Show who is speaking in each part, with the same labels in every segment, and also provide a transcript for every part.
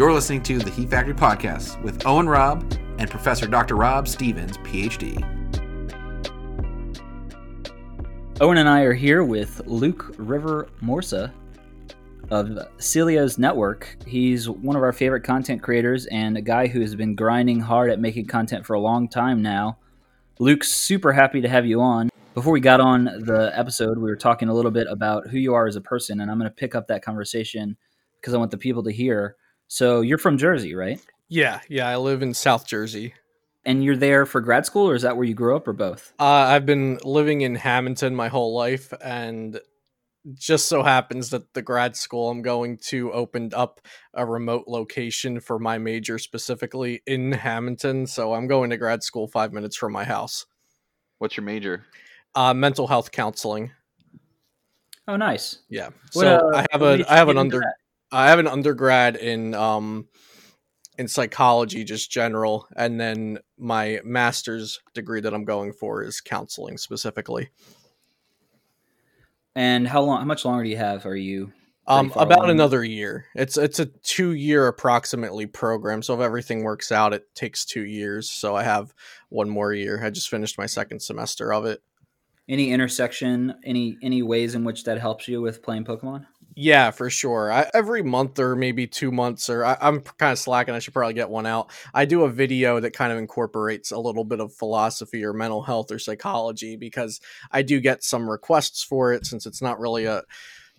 Speaker 1: You're listening to the Heat Factory Podcast with Owen Robb and Professor Dr. Rob Stevens, PhD.
Speaker 2: Owen and I are here with Luke River Morsa of Celio's Network. He's one of our favorite content creators and a guy who has been grinding hard at making content for a long time now. Luke's super happy to have you on. Before we got on the episode, we were talking a little bit about who you are as a person, and I'm going to pick up that conversation because I want the people to hear. So, you're from Jersey, right?
Speaker 3: Yeah, yeah, I live in South Jersey.
Speaker 2: And you're there for grad school, or is that where you grew up, or both?
Speaker 3: Uh, I've been living in Hamilton my whole life, and just so happens that the grad school I'm going to opened up a remote location for my major specifically in Hamilton. So I'm going to grad school five minutes from my house.
Speaker 4: What's your major?
Speaker 3: Uh, mental health counseling.
Speaker 2: Oh, nice.
Speaker 3: Yeah.
Speaker 2: What,
Speaker 3: So
Speaker 2: uh,
Speaker 3: I have
Speaker 2: what
Speaker 3: a
Speaker 2: made
Speaker 3: I have an under
Speaker 2: that?
Speaker 3: I have an undergrad in um in psychology just general and then my master's degree that I'm going for is counseling specifically.
Speaker 2: And how long? How much longer do you have? Are you?
Speaker 3: Um, about
Speaker 2: along?
Speaker 3: another year. It's it's a two year approximately program. So if everything works out, it takes two years. So I have one more year. I just finished my second semester of it.
Speaker 2: Any intersection? Any any ways in which that helps you with playing Pokemon?
Speaker 3: Yeah, for sure. I, every month or maybe two months, or I, I'm kind of slacking. I should probably get one out. I do a video that kind of incorporates a little bit of philosophy or mental health or psychology because I do get some requests for it since it's not really a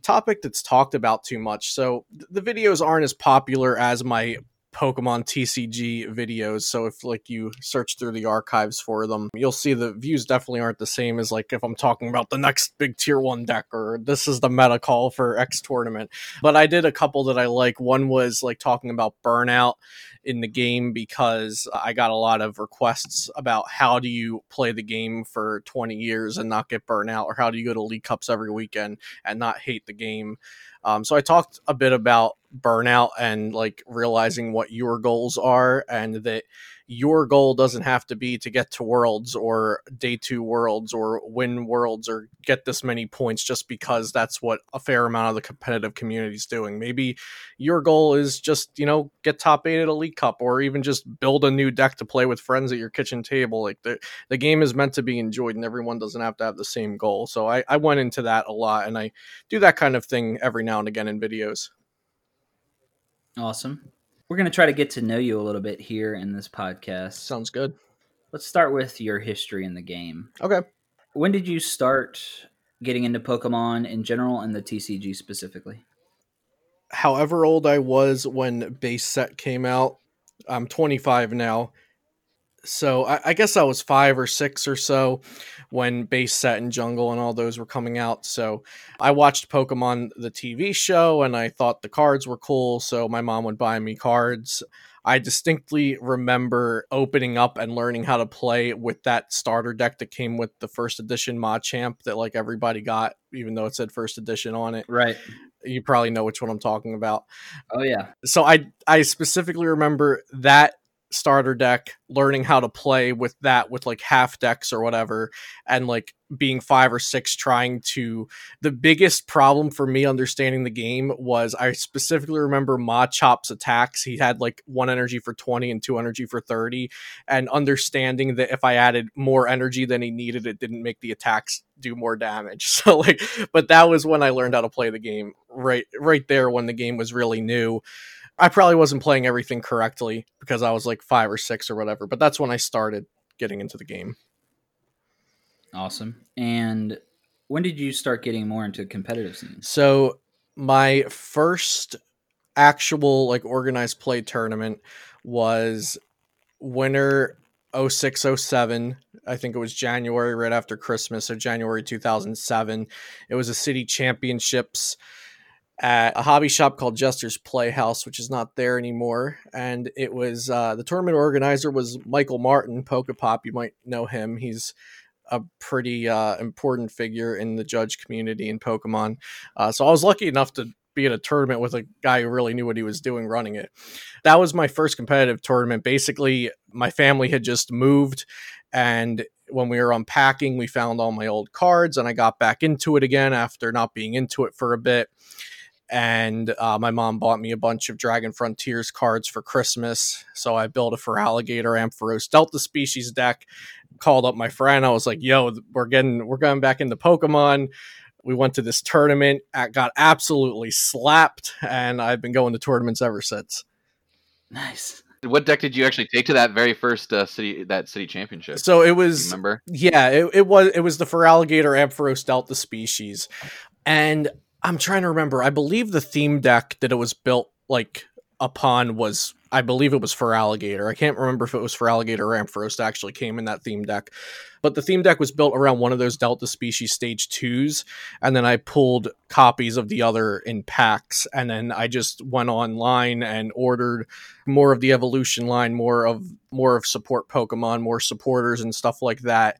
Speaker 3: topic that's talked about too much. So th- the videos aren't as popular as my Pokemon TCG videos. So if like you search through the archives for them, you'll see the views definitely aren't the same as like if I'm talking about the next big tier one deck or this is the meta call for X tournament. But I did a couple that I like. One was like talking about burnout in the game because I got a lot of requests about how do you play the game for 20 years and not get burnout or how do you go to league cups every weekend and not hate the game. Um, so I talked a bit about burnout and like realizing what your goals are and that your goal doesn't have to be to get to worlds or day two worlds or win worlds or get this many points just because that's what a fair amount of the competitive community is doing. Maybe your goal is just, you know, get top eight at a league cup or even just build a new deck to play with friends at your kitchen table. Like the, the game is meant to be enjoyed and everyone doesn't have to have the same goal. So I, I went into that a lot and I do that kind of thing every now and again in videos.
Speaker 2: Awesome. We're gonna try to get to know you a little bit here in this podcast.
Speaker 3: Sounds good.
Speaker 2: Let's start with your history in the game.
Speaker 3: Okay.
Speaker 2: When did you start getting into Pokemon in general and the TCG specifically?
Speaker 3: however old I was when base set came out. I'm 25 now. So I, I guess I was five or six or so when base set and jungle and all those were coming out. So I watched Pokemon the TV show and I thought the cards were cool. So my mom would buy me cards. I distinctly remember opening up and learning how to play with that starter deck that came with the first edition Machamp that like everybody got, even though it said first edition on it.
Speaker 2: Right.
Speaker 3: You probably know which one I'm talking about
Speaker 2: Oh yeah.
Speaker 3: so I I specifically remember that starter deck learning how to play with that with like half decks or whatever and like being five or six trying to the biggest problem for me understanding the game was I specifically remember Machop's attacks. He had like one energy for 20 and two energy for 30 and understanding that if I added more energy than he needed it didn't make the attacks do more damage. So like but that was when I learned how to play the game right right there when the game was really new I probably wasn't playing everything correctly because I was like five or six or whatever, but that's when I started getting into the game.
Speaker 2: Awesome. And when did you start getting more into competitive scenes?
Speaker 3: So my first actual like organized play tournament was winter 0607 i think it was january right after christmas so january 2007 it was a city championships at a hobby shop called jester's playhouse which is not there anymore and it was uh, the tournament organizer was michael martin pokepop you might know him he's a pretty uh, important figure in the judge community in pokemon uh, so i was lucky enough to be at a tournament with a guy who really knew what he was doing running it. That was my first competitive tournament. Basically, my family had just moved and when we were unpacking, we found all my old cards and I got back into it again after not being into it for a bit. And uh, my mom bought me a bunch of Dragon Frontiers cards for Christmas. So I built a Feraligatr Ampharos Delta species deck. Called up my friend. I was like, "Yo, we're getting we're going back into Pokemon." We went to this tournament, got absolutely slapped, and I've been going to tournaments ever since.
Speaker 2: Nice.
Speaker 4: What deck did you actually take to that very first uh, city that city championship?
Speaker 3: So it was
Speaker 4: remember?
Speaker 3: Yeah, it, it was it was the Feraligatr Ampharos Delta species, and I'm trying to remember. I believe the theme deck that it was built like upon was I believe it was Feraligatr. I can't remember if it was Feraligatr or Ampharos actually came in that theme deck. But the theme deck was built around one of those Delta species stage twos, and then I pulled copies of the other in packs, and then I just went online and ordered more of the evolution line, more of more of support Pokemon, more supporters and stuff like that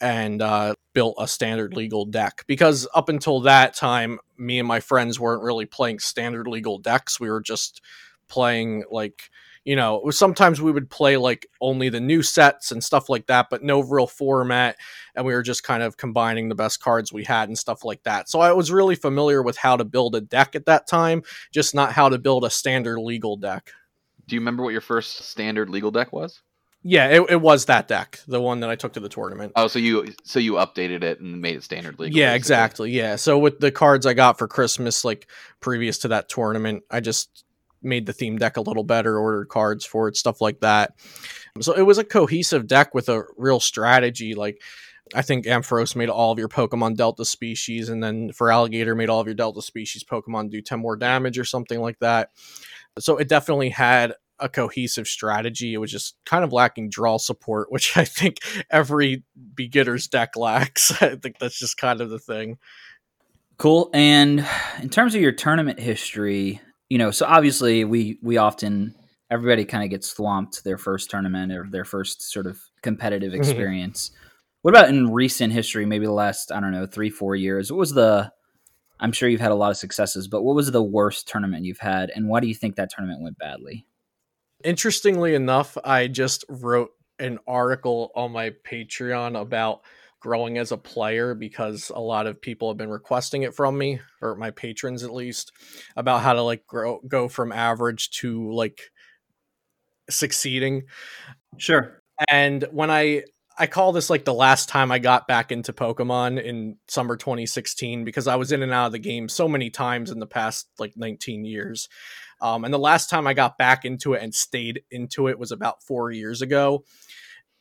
Speaker 3: and uh, built a standard legal deck. Because up until that time me and my friends weren't really playing standard legal decks. We were just playing like you know sometimes we would play like only the new sets and stuff like that but no real format. And we were just kind of combining the best cards we had and stuff like that. So i was really familiar with how to build a deck at that time just not how to build a standard legal deck.
Speaker 4: Do you remember what your first standard legal deck was
Speaker 3: yeah, it, it was that deck, the one that I took to the tournament.
Speaker 4: Oh, so you so you updated it and made it standard legal.
Speaker 3: Yeah, exactly. Yeah. So with the cards I got for Christmas, like previous to that tournament, I just made the theme deck a little better, ordered cards for it, stuff like that. So it was a cohesive deck with a real strategy. Like I think Ampharos made all of your Pokemon Delta species, and then Feraligatr made all of your Delta species Pokemon do 10 more damage or something like that. So it definitely had a cohesive strategy. It was just kind of lacking draw support, which I think every beginner's deck lacks. I think that's just kind of the thing.
Speaker 2: Cool. And in terms of your tournament history, you know, so obviously we we often everybody kind of gets swamped their first tournament or their first sort of competitive mm-hmm. experience. what about in recent history, maybe the last, I don't know, three, four years? What was the I'm sure you've had a lot of successes, but what was the worst tournament you've had and why do you think that tournament went badly?
Speaker 3: Interestingly enough, I just wrote an article on my Patreon about growing as a player because a lot of people have been requesting it from me or my patrons at least about how to like grow go from average to like succeeding.
Speaker 2: Sure.
Speaker 3: And when I I call this like the last time I got back into Pokemon in summer 2016 because I was in and out of the game so many times in the past like 19 years. Um, and the last time I got back into it and stayed into it was about four years ago.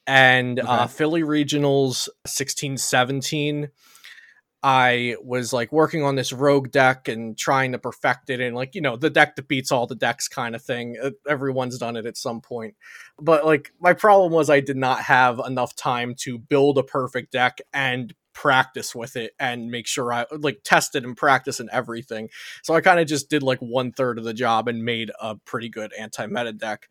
Speaker 3: And okay. uh, Philly Regionals 16 17. I was like working on this rogue deck and trying to perfect it and like you know the deck that beats all the decks kind of thing. Uh, everyone's done it at some point. But like my problem was I did not have enough time to build a perfect deck and practice with it and make sure I like test it and practice and everything. So I kind of just did like one third of the job and made a pretty good anti meta deck.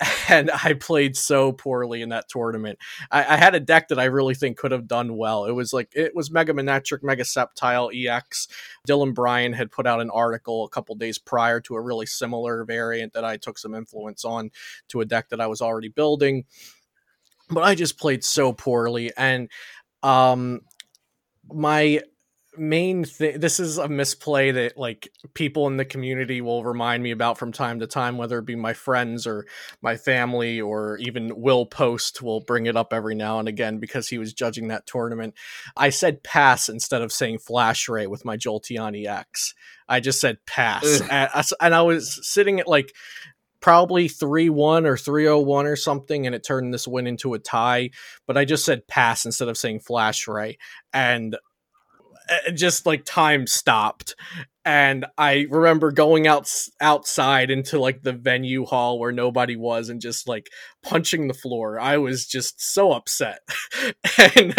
Speaker 3: And I played so poorly in that tournament. I, I, had a deck that I really think could have done well. It was like it was Mega Manectric, Mega Sceptile EX. Dylan Bryan had put out an article a couple days prior to a really similar variant that I took some influence on to a deck that I was already building but I just played so poorly and um my main thing this is a misplay that like people in the community will remind me about from time to time whether it be my friends or my family or even will post will bring it up every now and again because he was judging that tournament. I said pass instead of saying flash ray with my jolteon ex i just said pass. And, and i was sitting at like probably 3-1 or 301 or something and it turned this win into a tie but i just said pass instead of saying flash right? And uh, just like time stopped and i remember going out outside into like the venue hall where nobody was and just like punching the floor. I was just so upset. And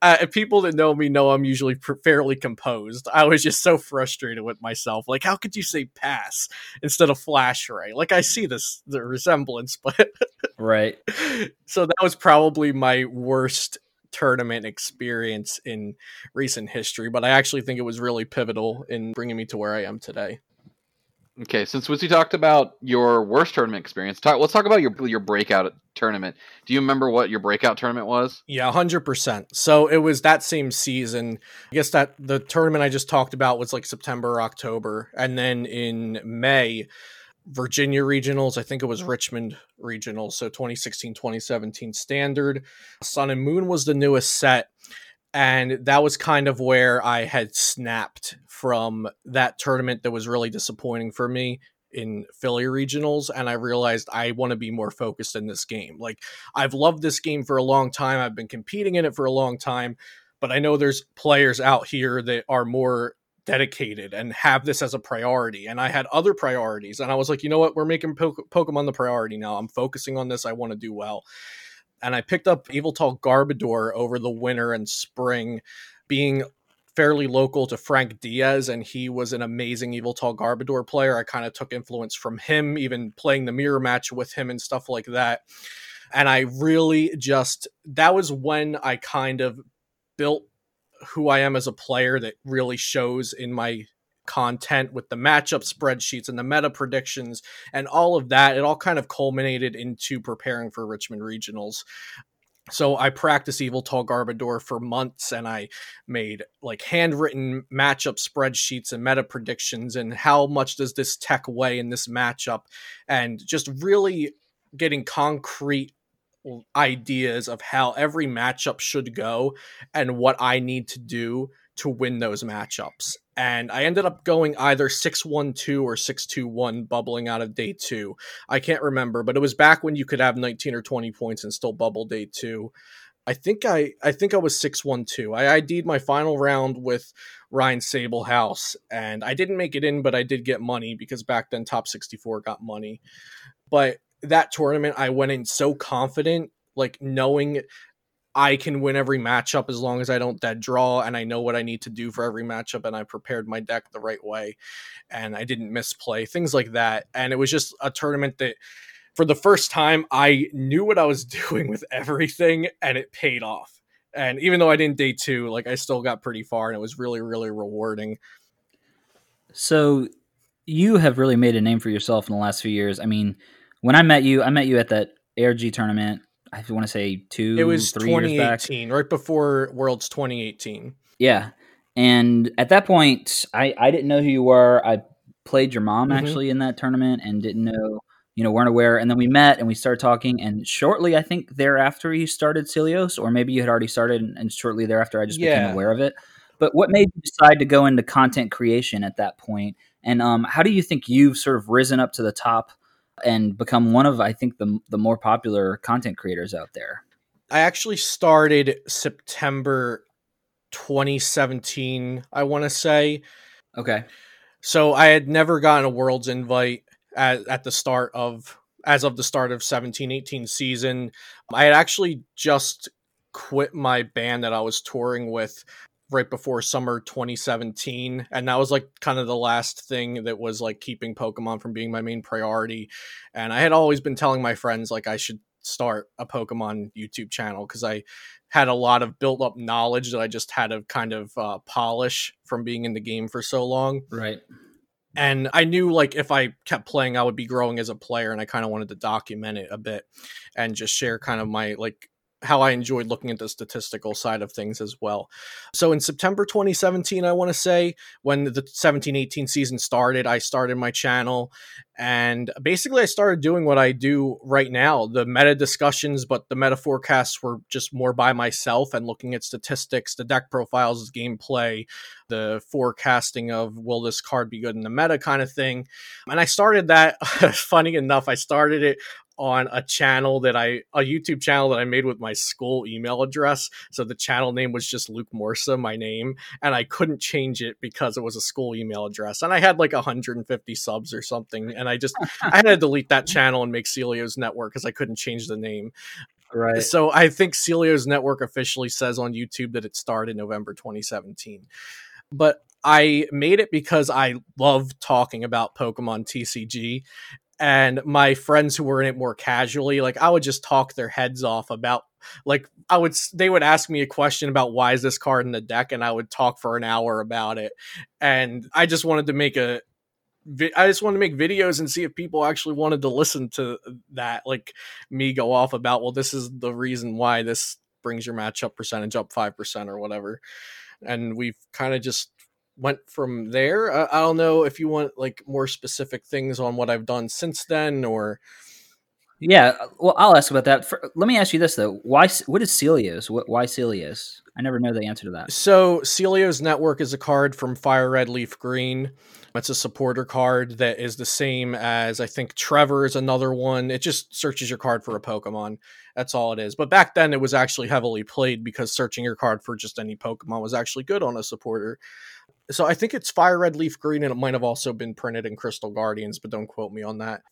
Speaker 3: uh, people that know me know i'm usually fairly composed. I was just so frustrated with myself like how could you say pass instead of flash ray? Like i see this the resemblance but
Speaker 2: right.
Speaker 3: so that was probably my worst tournament experience in recent history, but I actually think it was really pivotal in bringing me to where I am today.
Speaker 4: Okay, since we talked about your worst tournament experience, talk, let's talk about your your breakout tournament. Do you remember what your breakout tournament was?
Speaker 3: Yeah, hundred percent. So it was that same season. I guess that the tournament I just talked about was like September, October, and then in May, Virginia regionals. I think it was mm-hmm. Richmond regionals. So 2016, 2017 standard. Sun and Moon was the newest set and that was kind of where I had snapped from that tournament that was really disappointing for me in Philly regionals and I realized I want to be more focused in this game. Like I've loved this game for a long time. I've been competing in it for a long time, but I know there's players out here that are more dedicated and have this as a priority and I had other priorities and I was like, "You know what? We're making po- Pokemon the priority now. I'm focusing on this. I want to do well." and I picked up Yveltal Garbodor over the winter and spring, being fairly local to Frank Diaz, and he was an amazing Yveltal Garbodor player. I kind of took influence from him, even playing the mirror match with him and stuff like that. And I really just, that was when I kind of built who I am as a player that really shows in my content with the matchup spreadsheets and the meta predictions and all of that. It all kind of culminated into preparing for Richmond regionals. So I practiced Yveltal Garbodor for months and I made like handwritten matchup spreadsheets and meta predictions and how much does this tech weigh in this matchup and just really getting concrete ideas of how every matchup should go and what I need to do to win those matchups. And I ended up going either 6-1-2 or 6-2-1 bubbling out of day 2. I can't remember, but it was back when you could have 19 or 20 points and still bubble day 2. I think I I think I was 6-1-2. I ID'd my final round with Ryan Sabelhaus and I didn't make it in but I did get money because back then top 64 got money. But that tournament I went in so confident like knowing I can win every matchup as long as I don't dead draw and I know what I need to do for every matchup and I prepared my deck the right way and I didn't misplay things like that and it was just a tournament that for the first time I knew what I was doing with everything and it paid off. And even though I didn't day 2, like I still got pretty far and it was really really rewarding.
Speaker 2: So you have really made a name for yourself in the last few years. I mean, when I met you, I met you at that ARG tournament I want to say two.
Speaker 3: It was 2018, right before Worlds 2018.
Speaker 2: Yeah, and at that point, I I didn't know who you were. I played your mom mm-hmm. actually in that tournament and didn't know, you know, weren't aware. And then we met and we started talking. And shortly, I think thereafter, you started Celio's, or maybe you had already started, and, and shortly thereafter, I just yeah. became aware of it. But what made you decide to go into content creation at that point? And um, how do you think you've sort of risen up to the top and become one of I think the the more popular content creators out there.
Speaker 3: I actually started September 2017, I want to say.
Speaker 2: Okay.
Speaker 3: So I had never gotten a Worlds invite at, at the start of as of the start of 17 18 season. I had actually just quit my band that I was touring with right before summer 2017 and that was like kind of the last thing that was like keeping pokemon from being my main priority and i had always been telling my friends like i should start a pokemon youtube channel because i had a lot of built up knowledge that i just had to kind of uh, polish from being in the game for so long.
Speaker 2: Right.
Speaker 3: And i knew like if i kept playing i would be growing as a player and i kind of wanted to document it a bit and just share kind of my like how I enjoyed looking at the statistical side of things as well. So in September 2017, I want to say, when the 17 18 season started, I started my channel and basically I started doing what I do right now the meta discussions, but the meta forecasts were just more by myself and looking at statistics, the deck profiles, gameplay, the forecasting of will this card be good in the meta kind of thing. And I started that, funny enough, I started it on a channel that I a YouTube channel that I made with my school email address. So the channel name was just Luke Morsa, my name, and I couldn't change it because it was a school email address. And I had like 150 subs or something, and I just I had to delete that channel and make Celio's Network because I couldn't change the name.
Speaker 2: Right.
Speaker 3: So I think Celio's Network officially says on YouTube that it started November 2017. But I made it because I love talking about Pokemon TCG and my friends who were in it more casually like i would just talk their heads off about like i would they would ask me a question about why is this card in the deck and i would talk for an hour about it and i just wanted to make a I just wanted to make videos and see if people actually wanted to listen to that. Like me go off about, well, this is the reason why this brings your matchup percentage up five percent or whatever. And we've kind of just went from there. I, I don't know if you want like more specific things on what I've done since then, or
Speaker 2: Yeah, uh, well, I'll ask about that. For, let me ask you this though: Why? What is Celio's? What, why Celio's? I never know the answer to that.
Speaker 3: So Celio's Network is a card from Fire Red Leaf Green. It's a supporter card that is the same as I think Trevor is another one. It just searches your card for a Pokemon. That's all it is. But back then it was actually heavily played because searching your card for just any Pokemon was actually good on a supporter. So I think it's Fire Red Leaf Green and it might have also been printed in Crystal Guardians, but don't quote me on that.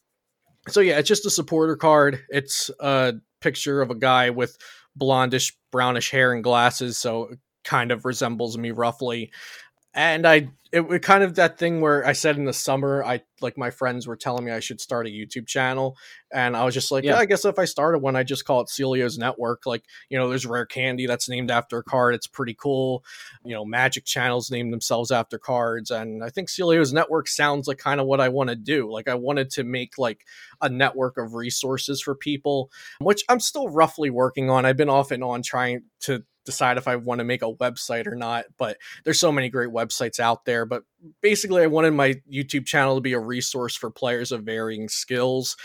Speaker 3: So yeah, it's just a supporter card. It's a picture of a guy with blondish brownish hair and glasses, so it kind of resembles me roughly. And I it was kind of that thing where I said in the summer, I like my friends were telling me I should start a YouTube channel, and I was just like, yeah,
Speaker 2: Yeah.
Speaker 3: I guess if I started one, I just call it Celio's Network. Like, you know, there's Rare Candy that's named after a card. It's pretty cool. You know, Magic channels name themselves after cards, and I think Celio's Network sounds like kind of what I want to do. Like, I wanted to make like a network of resources for people, which I'm still roughly working on. I've been off and on trying to decide if I want to make a website or not, but there's so many great websites out there. But basically, I wanted my YouTube channel to be a resource for players of varying skills.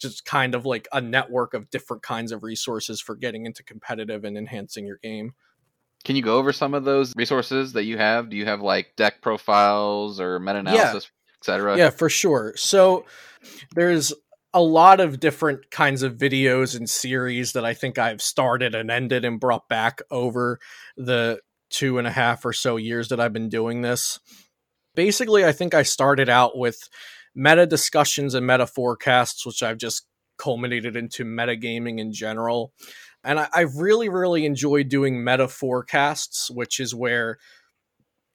Speaker 3: Just kind of like a network of different kinds of resources for getting into competitive and enhancing your game.
Speaker 4: Can you go over some of those resources that you have? Do you have like deck profiles or meta analysis, etc.?
Speaker 3: Yeah, for sure. So there's a lot of different kinds of videos and series that I think I've started and ended and brought back over the two and a half or so years that I've been doing this. Basically, I think I started out with meta discussions and meta forecasts, which I've just culminated into metagaming in general. And I, I really, really enjoyed doing meta forecasts, which is where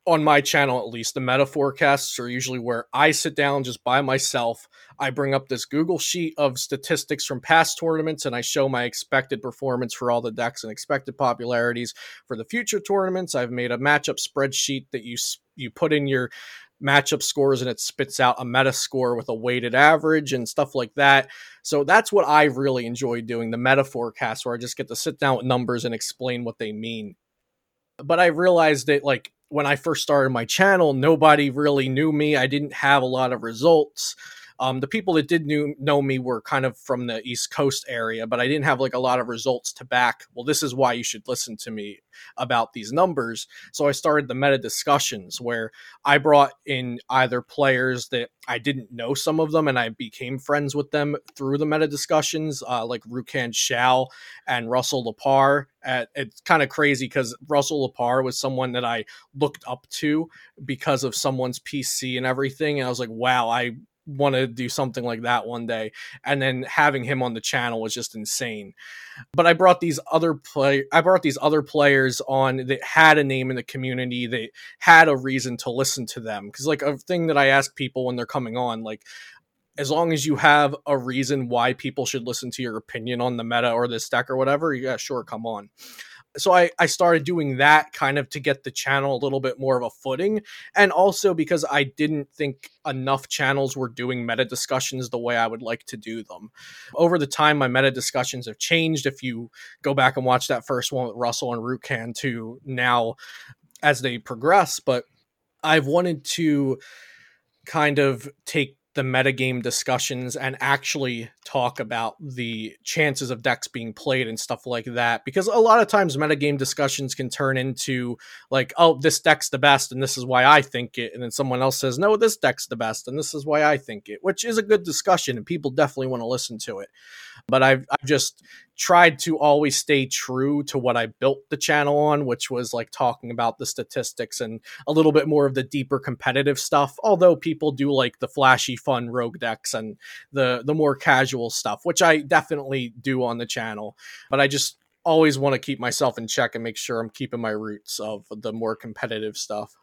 Speaker 3: on my channel at least the meta forecasts are usually where i sit down just by myself. I bring up this google sheet of statistics from past tournaments and i show my expected performance for all the decks and expected popularities for the future tournaments. I've made a matchup spreadsheet that you you put in your matchup scores and it spits out a meta score with a weighted average and stuff like that. So that's what i really enjoy doing the meta forecast where i just get to sit down with numbers and explain what they mean. But I realized that like when I first started my channel, nobody really knew me. I didn't have a lot of results. Um, the people that did knew, know me were kind of from the East Coast area, but I didn't have like a lot of results to back. Well, this is why you should listen to me about these numbers. So I started the meta discussions where I brought in either players that I didn't know some of them and I became friends with them through the meta discussions, uh, like Rukan Shao and Russell LaParre. Uh, it's kind of crazy because Russell LaParre was someone that I looked up to because of Some1sPC and everything. And I was like, wow, I want to do something like that one day. And then having him on the channel was just insane. But I brought these other play I brought these other players on that had a name in the community that had a reason to listen to them. Cause like a thing that I ask people when they're coming on, like as long as you have a reason why people should listen to your opinion on the meta or this deck or whatever, yeah, sure, come on. So I, I started doing that kind of to get the channel a little bit more of a footing. And also because I didn't think enough channels were doing meta discussions the way I would like to do them. Over the time, my meta discussions have changed. If you go back and watch that first one with Russell and Rukan to now as they progress, but I've wanted to kind of take the metagame discussions and actually talk about the chances of decks being played and stuff like that. Because a lot of times metagame discussions can turn into like, oh, this deck's the best and this is why I think it. And then someone else says, no, this deck's the best and this is why I think it, which is a good discussion and people definitely want to listen to it. But I've, I've just tried to always stay true to what I built the channel on, which was like talking about the statistics and a little bit more of the deeper competitive stuff. Although people do like the flashy, fun rogue decks and the the more casual stuff, which I definitely do on the channel. But I just always want to keep myself in check and make sure I'm keeping my roots of the more competitive stuff.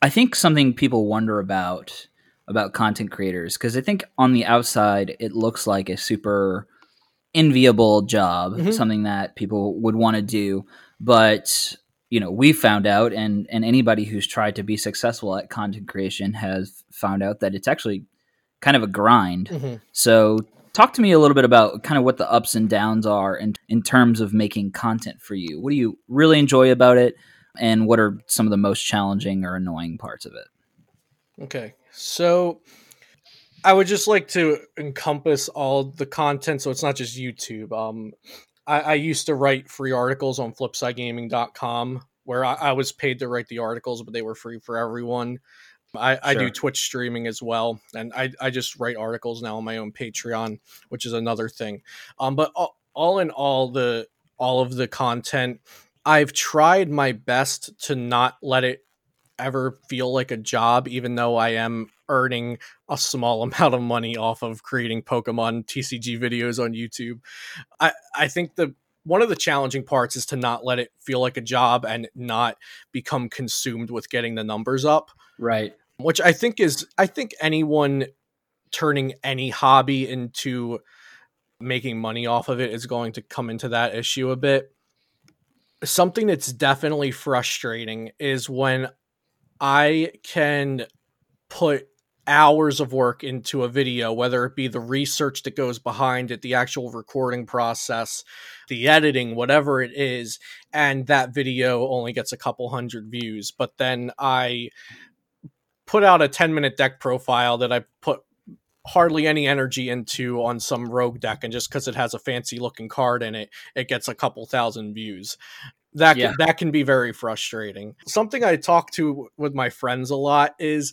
Speaker 2: I think something people wonder about about content creators because I think on the outside it looks like a super enviable job,
Speaker 3: Mhm.
Speaker 2: something that people would want to do, but you know we found out and and anybody who's tried to be successful at content creation has found out that it's actually kind of a grind
Speaker 3: Mhm.
Speaker 2: so talk to me a little bit about kind of what the ups and downs are in, in terms of making content for you what do you really enjoy about it and what are some of the most challenging or annoying parts of it
Speaker 3: Okay. So I would just like to encompass all the content so it's not just YouTube. Um I, I used to write free articles on flipsidegaming.com where I, I was paid to write the articles, but they were free for everyone. I, I do Twitch streaming as well, and I, I just write articles now on my own Patreon, which is another thing. Um, but all, all in all, the all of the content, I've tried my best to not let it ever feel like a job, even though I am earning a small amount of money off of creating Pokemon TCG videos on YouTube. I, I think the one of the challenging parts is to not let it feel like a job and not become consumed with getting the numbers up
Speaker 2: right
Speaker 3: which I think is I think anyone turning any hobby into making money off of it is going to come into that issue a bit. Something that's definitely frustrating is when I can put hours of work into a video, whether it be the research that goes behind it, the actual recording process, the editing, whatever it is, and that video only gets a couple hundred views. But then I put out a 10 minute deck profile that I put hardly any energy into on some rogue deck and just because it has a fancy looking card in it it gets a couple thousand views that
Speaker 2: Yeah.
Speaker 3: can, that can be very frustrating something i talk to with my friends a lot is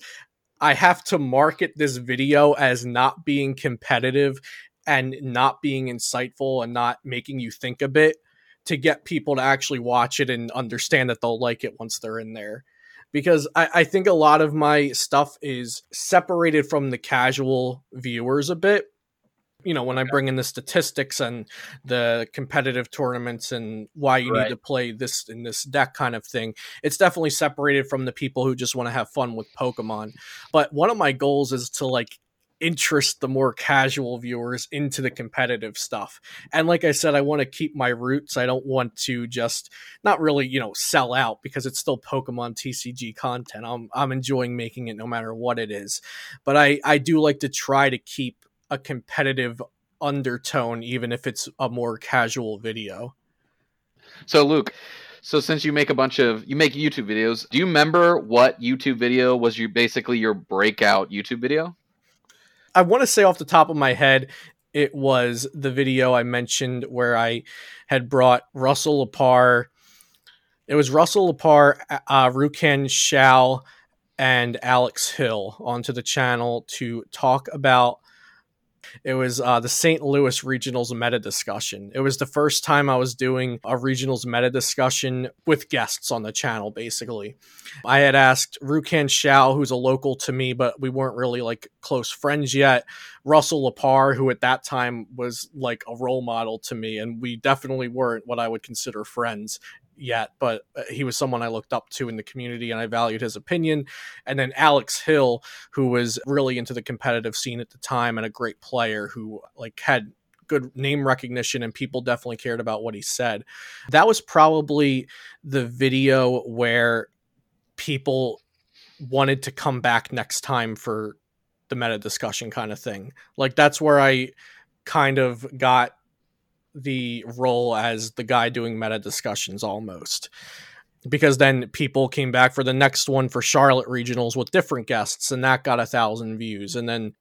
Speaker 3: i have to market this video as not being competitive and not being insightful and not making you think a bit to get people to actually watch it and understand that they'll like it once they're in there because I, I think a lot of my stuff is separated from the casual viewers a bit. You know, when I bring in the statistics and the competitive tournaments and why you
Speaker 2: Right.
Speaker 3: need to play this in this deck kind of thing, it's definitely separated from the people who just want to have fun with Pokemon. But one of my goals is to like interest the more casual viewers into the competitive stuff. And like I said, I want to keep my roots. I don't want to just not really, you know, sell out because it's still Pokemon TCG content. I'm I'm enjoying making it no matter what it is. But I I do like to try to keep a competitive undertone even if it's a more casual video.
Speaker 4: So Luke, so since you make a bunch of you make YouTube videos, do you remember what YouTube video was you basically your breakout YouTube video?
Speaker 3: I want to say off the top of my head, it was the video I mentioned where I had brought Russell LaParre. It was Russell LaParre, uh, Rukan Shao, and Alex Hill onto the channel to talk about. It was uh, the St. Louis Regionals meta discussion. It was the first time I was doing a regionals meta discussion with guests on the channel, basically. I had asked Rukan Shao, who's a local to me, but we weren't really like close friends yet. Russell LaParre, who at that time was like a role model to me, and we definitely weren't what I would consider friends yet, but uh, he was someone I looked up to in the community and I valued his opinion. And then Alex Hill, who was really into the competitive scene at the time and a great player who like had good name recognition and people definitely cared about what he said. That was probably the video where people wanted to come back next time for the meta discussion kind of thing. Like that's where I kind of got the role as the guy doing meta discussions almost. Because then people came back for the next one for Charlotte regionals with different guests, and that got a thousand views. And then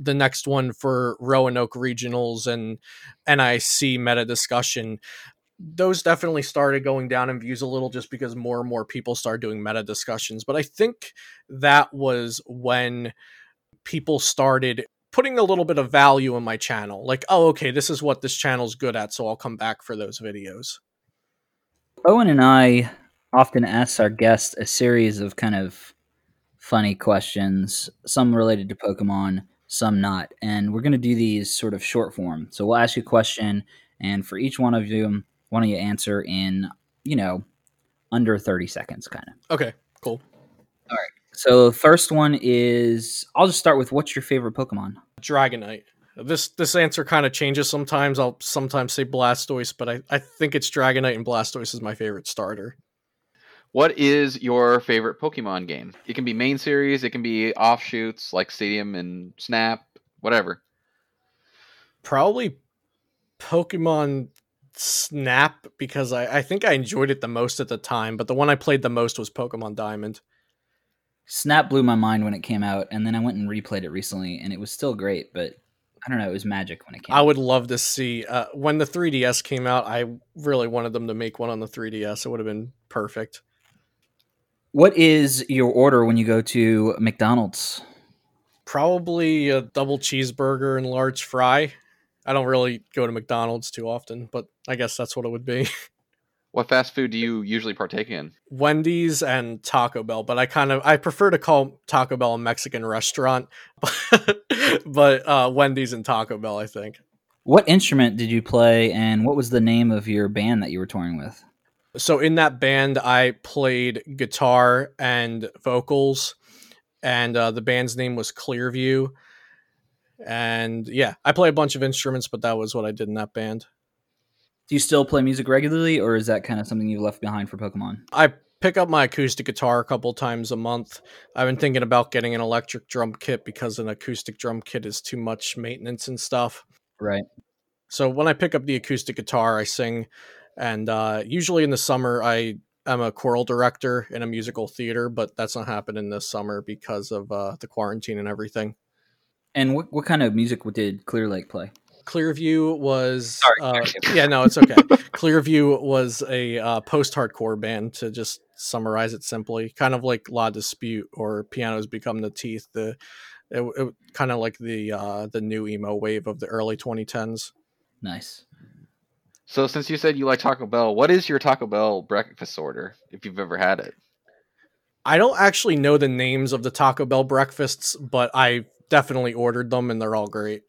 Speaker 3: the next one for Roanoke regionals and NIC meta discussion those definitely started going down in views a little just because more and more people started doing meta discussions. But I think that was when people started putting a little bit of value in my channel. Like, oh, okay, this is what this channel's good at, so I'll come back for those videos.
Speaker 2: Owen and I often ask our guests a series of kind of funny questions, some related to Pokemon, some not. And we're going to do these sort of short form. So we'll ask you a question, and for each one of you, why don't you answer in, you know, under 30 seconds, kind of.
Speaker 3: Okay, cool.
Speaker 2: So the first one is I'll just start with what's your favorite Pokemon?
Speaker 3: Dragonite. This this answer kind of changes sometimes. I'll sometimes say Blastoise, but I, I think it's Dragonite and Blastoise is my favorite starter.
Speaker 4: What is your favorite Pokemon game? It can be main series, it can be offshoots like Stadium and Snap, whatever.
Speaker 3: Probably Pokemon Snap because I, I think I enjoyed it the most at the time, but the one I played the most was Pokemon Diamond.
Speaker 2: Snap blew my mind when it came out, and then I went and replayed it recently, and it was still great, but I don't know, it was magic when it came
Speaker 3: I
Speaker 2: out.
Speaker 3: would love to see uh, when the 3DS came out. I really wanted them to make one on the 3DS. It would have been perfect.
Speaker 2: What is your order when you go to McDonald's?
Speaker 3: Probably a double cheeseburger and large fry. I don't really go to McDonald's too often, but I guess that's what it would be.
Speaker 4: What fast food do you usually partake in?
Speaker 3: Wendy's and Taco Bell, but I kind of I prefer to call Taco Bell a Mexican restaurant, but uh, Wendy's and Taco Bell, I think.
Speaker 2: What instrument did you play, and what was the name of your band that you were touring with?
Speaker 3: So in that band, I played guitar and vocals, and uh, the band's name was Clearview. And yeah, I play a bunch of instruments, but that was what I did in that band.
Speaker 2: Do you still play music regularly, or is that kind of something you've left behind for Pokemon?
Speaker 3: I pick up my acoustic guitar a couple times a month. I've been thinking about getting an electric drum kit because an acoustic drum kit is too much maintenance and stuff.
Speaker 2: Right.
Speaker 3: So when I pick up the acoustic guitar, I sing, and uh, usually in the summer I am a choral director in a musical theater, but that's not happening this summer because of uh, the quarantine and everything.
Speaker 2: And what, what kind of music did Clear Lake play?
Speaker 3: Clearview was
Speaker 2: Sorry.
Speaker 3: uh, yeah no it's okay. Clearview was a uh, post-hardcore band to just summarize it simply, kind of like La Dispute or Pianos Become the Teeth. The it, it kind of like the uh, the new emo wave of the early 2010s.
Speaker 2: Nice.
Speaker 4: So since you said you like Taco Bell, what is your Taco Bell breakfast order if you've ever had it?
Speaker 3: I don't actually know the names of the Taco Bell breakfasts, but I definitely ordered them and they're all great.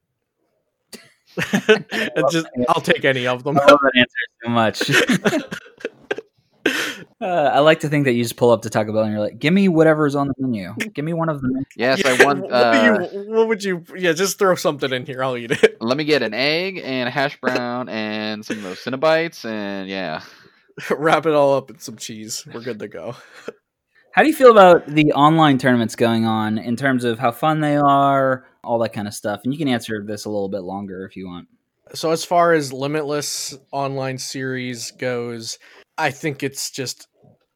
Speaker 3: It just I'll take any of them.
Speaker 2: I love that answer so much. uh, I like to think that you just pull up to Taco Bell and you're like, "Give me whatever's on the menu. Give me one of them."
Speaker 4: Yes,
Speaker 3: Yeah,
Speaker 4: I want.
Speaker 3: what,
Speaker 4: Uh,
Speaker 3: would you, what would you? Yeah, just throw something in here. I'll eat it.
Speaker 4: let me get an egg and a hash brown and some of those Cinnabites and yeah.
Speaker 3: Wrap it all up in some cheese. We're good to go.
Speaker 2: How do you feel about the online tournaments going on in terms of how fun they are, all that kind of stuff? And you can answer this a little bit longer if you want.
Speaker 3: So as far as Limitless online series goes, I think it's just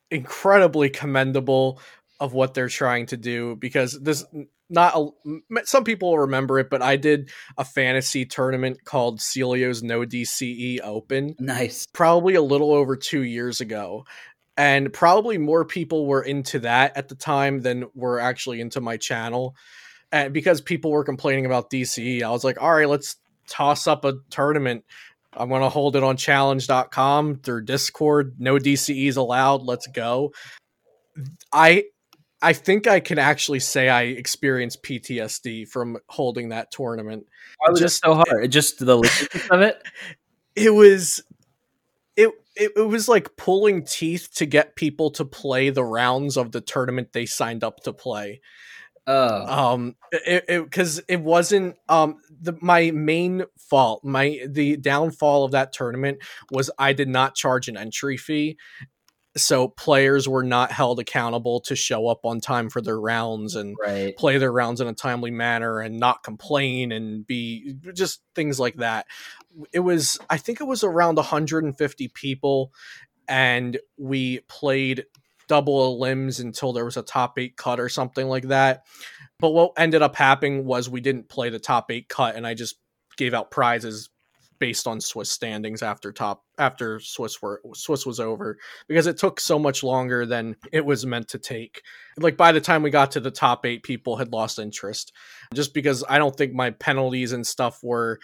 Speaker 3: incredibly commendable of what they're trying to do because this not a, some people will remember it, but I did a fantasy tournament called Celio's No DCE Open
Speaker 2: Nice.
Speaker 3: probably a little over 2 years ago. And probably more people were into that at the time than were actually into my channel. And because people were complaining about DCE, I was like, all right, let's toss up a tournament. I'm going to hold it on challonge.com through Discord. No DCEs allowed. Let's go. I I think I can actually say I experienced PTSD from holding that tournament.
Speaker 2: Why was
Speaker 3: Just-
Speaker 2: it so hard? Just the logistics of it.
Speaker 3: It was it, it it was like pulling teeth to get people to play the rounds of the tournament they signed up to play.
Speaker 2: Oh,
Speaker 3: um it because it, wasn't um the my main fault my the downfall of that tournament was i did not charge an entry fee so players were not held accountable to show up on time for their rounds and
Speaker 2: right.
Speaker 3: play their rounds in a timely manner and not complain and be just things like that. It was, I think it was around 150 people, and we played double elims until there was a top eight cut or something like that. But what ended up happening was we didn't play the top eight cut, and I just gave out prizes based on Swiss standings after top after Swiss were Swiss was over because it took so much longer than it was meant to take like by the time we got to the top eight people had lost interest just because i don't think my penalties and stuff were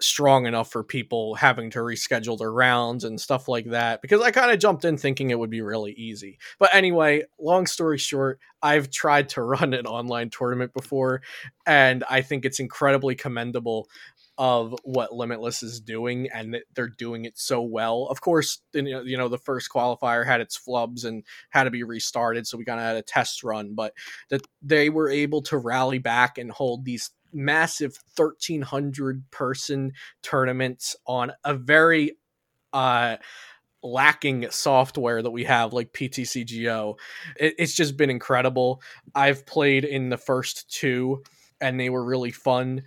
Speaker 3: strong enough for people having to reschedule their rounds and stuff like that because i kind of jumped in thinking it would be really easy. But anyway long story short i've tried to run an online tournament before and i think it's incredibly commendable of what Limitless is doing, and they're doing it so well. Of course, you know, you know the first qualifier had its flubs and had to be restarted, so we kind of had a test run. But that they were able to rally back and hold these massive 1300 person tournaments on a very uh lacking software that we have like PTCGO. It, it's just been incredible. I've played in the first two and they were really fun.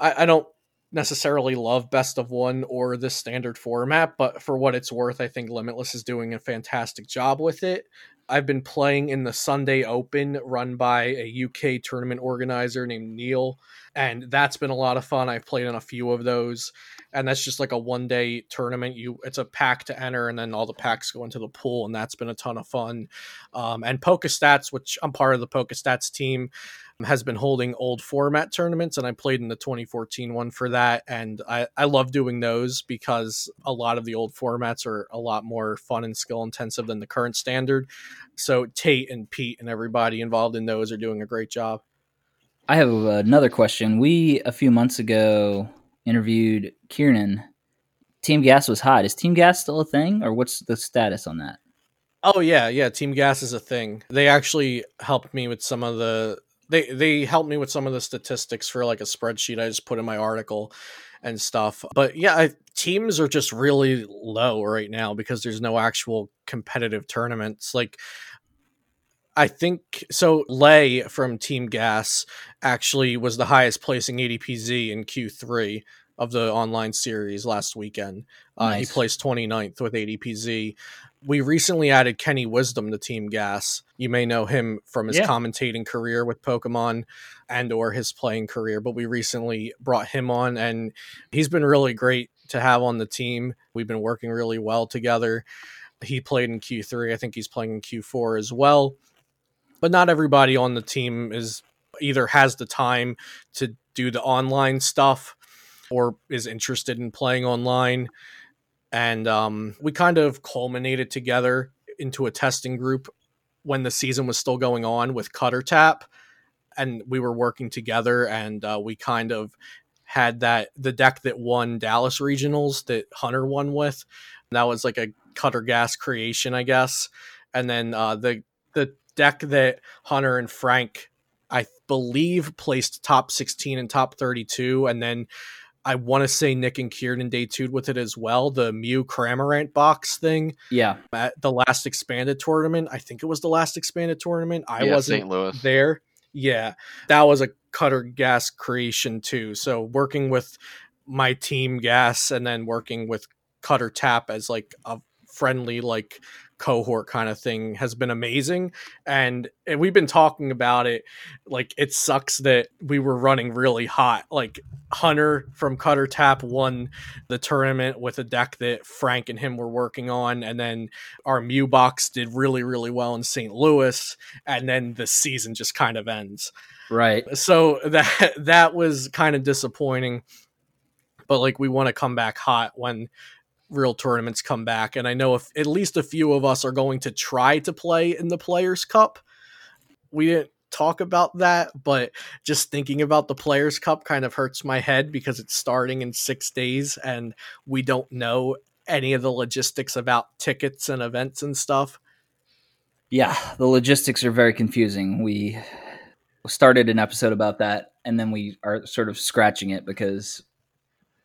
Speaker 3: I, I don't necessarily love best of one or the standard format, but for what it's worth, I think Limitless is doing a fantastic job with it. I've been playing in the Sunday Open run by a UK tournament organizer named Neil, and that's been a lot of fun. I've played in a few of those, and that's just like a one day tournament. You it's a pack to enter, and then all the packs go into the pool, and that's been a ton of fun. Um, and PokeStats, which I'm part of the PokeStats team, has been holding old format tournaments and I played in the 2014 one for that and I, I love doing those because a lot of the old formats are a lot more fun and skill intensive than the current standard. So Tate and Pete and everybody involved in those are doing a great job.
Speaker 2: I have another question. We a few months ago interviewed Kieran. Team Gas was hot. Is Team Gas still a thing or what's the status on that?
Speaker 3: Oh yeah, yeah. Team Gas is a thing. They actually helped me with some of the they they helped me with some of the statistics for like a spreadsheet I just put in my article and stuff. But yeah, I, teams are just really low right now because there's no actual competitive tournaments. Like I think so. Lay from Team Gas actually was the highest placing ADPZ in Q3 of the online series last weekend. Uh, He placed 29th with ADPZ we recently added Kenny Wisdom to Team Gas. You may know him from his yeah. commentating career with Pokemon and or his playing career, but we recently brought him on and he's been really great to have on the team. We've been working really well together. He played in Q3. I think he's playing in Q4 as well. But not everybody on the team is either has the time to do the online stuff or is interested in playing online. And um, we kind of culminated together into a testing group when the season was still going on with Cutter Tap, and we were working together, and uh, we kind of had that the deck that won Dallas regionals that Hunter won with. That was like a Cutter Gas creation, I guess, and then uh, the the deck that Hunter and Frank, I believe, placed top sixteen and top thirty two, and then I want to say Nick and Kieran debuted with it as well. The Mew Cramorant box thing.
Speaker 2: Yeah.
Speaker 3: At the last expanded tournament. I think it was the last expanded tournament. I yeah, wasn't Louis. there. Yeah. That was a cutter gas creation too. So working with my team gas and then working with cutter tap as like a friendly like cohort kind of thing has been amazing and, and we've been talking about it like it sucks that we were running really hot like hunter from cutter tap won the tournament with a deck that frank and him were working on and then our mew box did really really well in st louis and then the season just kind of ends.
Speaker 2: Right.
Speaker 3: So that that was kind of disappointing but like we want to come back hot when real tournaments come back. And I know if at least a few of us are going to try to play in the Players Cup. We didn't talk about that, but just thinking about the Players Cup kind of hurts my head because it's starting in six days and we don't know any of the logistics about tickets and events and stuff.
Speaker 2: Yeah, the logistics are very confusing. We started an episode about that and then we are sort of scratching it because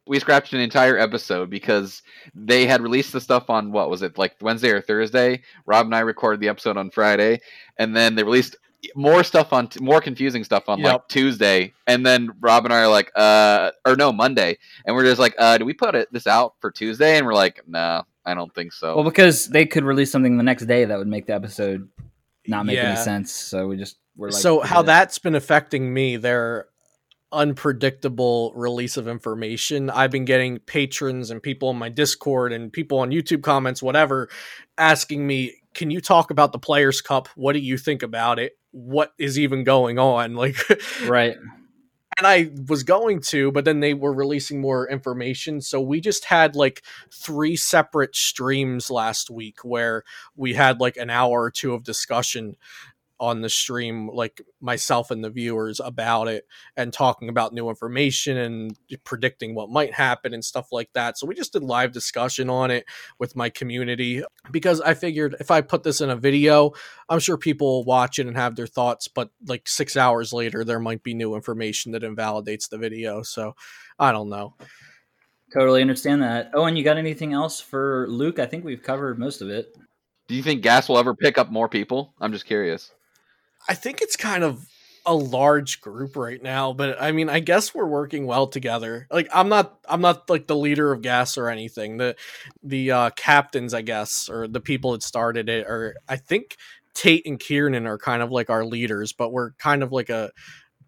Speaker 4: we scratched an entire episode because they had released the stuff on what was it like Wednesday or Thursday. Rob and I recorded the episode on Friday, and then they released more stuff on more confusing stuff on yep. like Tuesday, and then Rob and I are like, uh, or no Monday, and we're just like, uh, do we put it this out for Tuesday? And we're like, nah, I don't think so.
Speaker 2: Well, because they could release something the next day that would make the episode not make yeah. any sense. So we just we're like,
Speaker 3: so how it. that's been affecting me. There unpredictable release of information. I've been getting patrons and people in my Discord and people on YouTube comments, whatever, asking me, can you talk about the Players Cup? What do you think about it? What is even going on? Like,
Speaker 2: right.
Speaker 3: And I was going to, but then they were releasing more information. So we just had like three separate streams last week where we had like an hour or two of discussion on the stream like myself and the viewers about it and talking about new information and predicting what might happen and stuff like that so we just did live discussion on it with my community because i figured if i put this in a video i'm sure people will watch it and have their thoughts but like six hours later there might be new information that invalidates the video so i don't know
Speaker 2: Totally understand that. Oh, and you got anything else for Luke? I think we've covered most of it.
Speaker 4: Do you think Gas will ever pick up more people? I'm just curious.
Speaker 3: I think it's kind of a large group right now, but I mean, I guess we're working well together. Like I'm not I'm not like the leader of gas or anything. The the uh captains, I guess, or the people that started it or I think Tate and Kiernan are kind of like our leaders, but we're kind of like a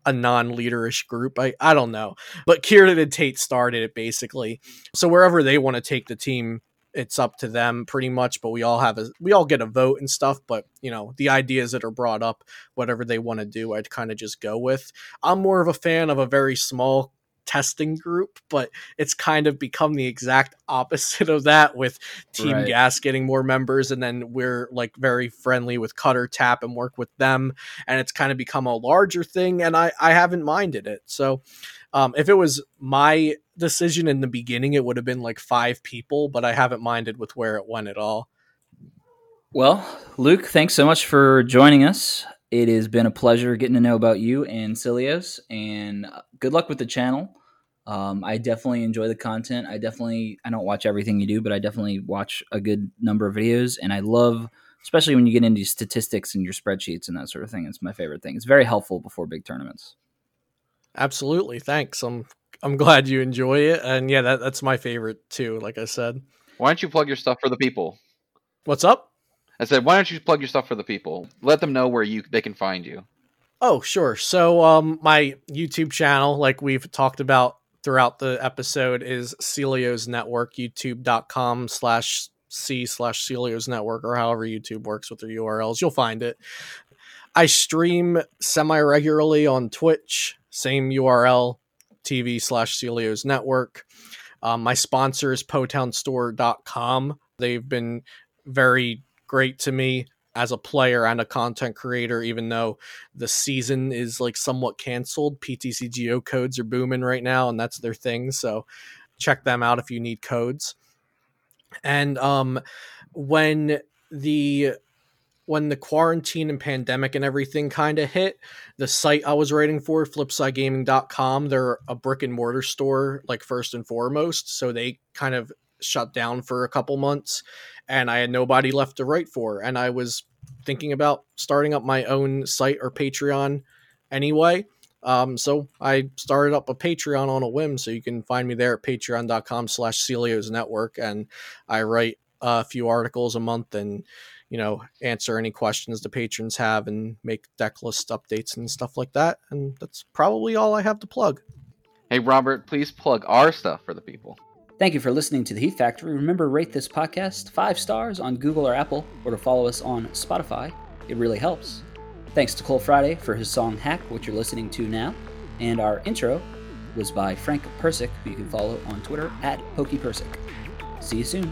Speaker 3: a non-leaderish group. I I don't know. But Kiernan and Tate started it basically. So wherever they want to take the team, it's up to them pretty much but we all have a we all get a vote and stuff but you know the ideas that are brought up whatever they want to do i'd kind of just go with i'm more of a fan of a very small testing group but it's kind of become the exact opposite of that with team
Speaker 2: Right.
Speaker 3: gas getting more members and then we're like very friendly with cutter tap and work with them and it's kind of become a larger thing and i i haven't minded it so um, if it was my decision in the beginning, it would have been like five people, but I haven't minded with where it went at all.
Speaker 2: Well, Luke, thanks so much for joining us. It has been a pleasure getting to know about you and Celio's, and uh, good luck with the channel. Um, I definitely enjoy the content. I definitely, I don't watch everything you do, but I definitely watch a good number of videos, and I love, especially when you get into statistics and your spreadsheets and that sort of thing. It's my favorite thing. It's very helpful before big tournaments.
Speaker 3: Absolutely, thanks. I'm I'm glad you enjoy it, and yeah, that, that's my favorite too. Like I said,
Speaker 4: Why don't you plug your stuff for the people?
Speaker 3: what's up?
Speaker 4: I said, why don't you plug your stuff for the people? Let them know where you they can find you.
Speaker 3: Oh, sure. So, um, my YouTube channel, like we've talked about throughout the episode, is Celio's Network, youtube.com slash C slash Celio's Network, or however YouTube works with their URLs. You'll find it. I stream semi regularly on Twitch, same URL, TV slash Celio's Network. Um, my sponsor is PotownStore.com. They've been very great to me as a player and a content creator, even though the season is like somewhat canceled. PTCGO codes are booming right now, and that's their thing. So check them out if you need codes. And um, when the when the quarantine and pandemic and everything kind of hit, the site I was writing for, flipsidegaming.com, they're a brick and mortar store, like first and foremost. So they kind of shut down for a couple months and I had nobody left to write for. And I was thinking about starting up my own site or Patreon anyway. Um, so I started up a Patreon on a whim, so you can find me there at patreon.com slash Celio's Network. And I write a few articles a month and, you know, answer any questions the patrons have and make deck list updates and stuff like that. And that's probably all I have to plug.
Speaker 4: Hey Robert, please plug our stuff for the people.
Speaker 2: Thank you for listening to the Heat Factory. Remember, rate this podcast five stars on Google or Apple, or to follow us on Spotify. It really helps. Thanks to Col Friday for his song Hack, which you're listening to now. And our intro was by Frank Percic, who you can follow on Twitter at PokePercic. See you soon.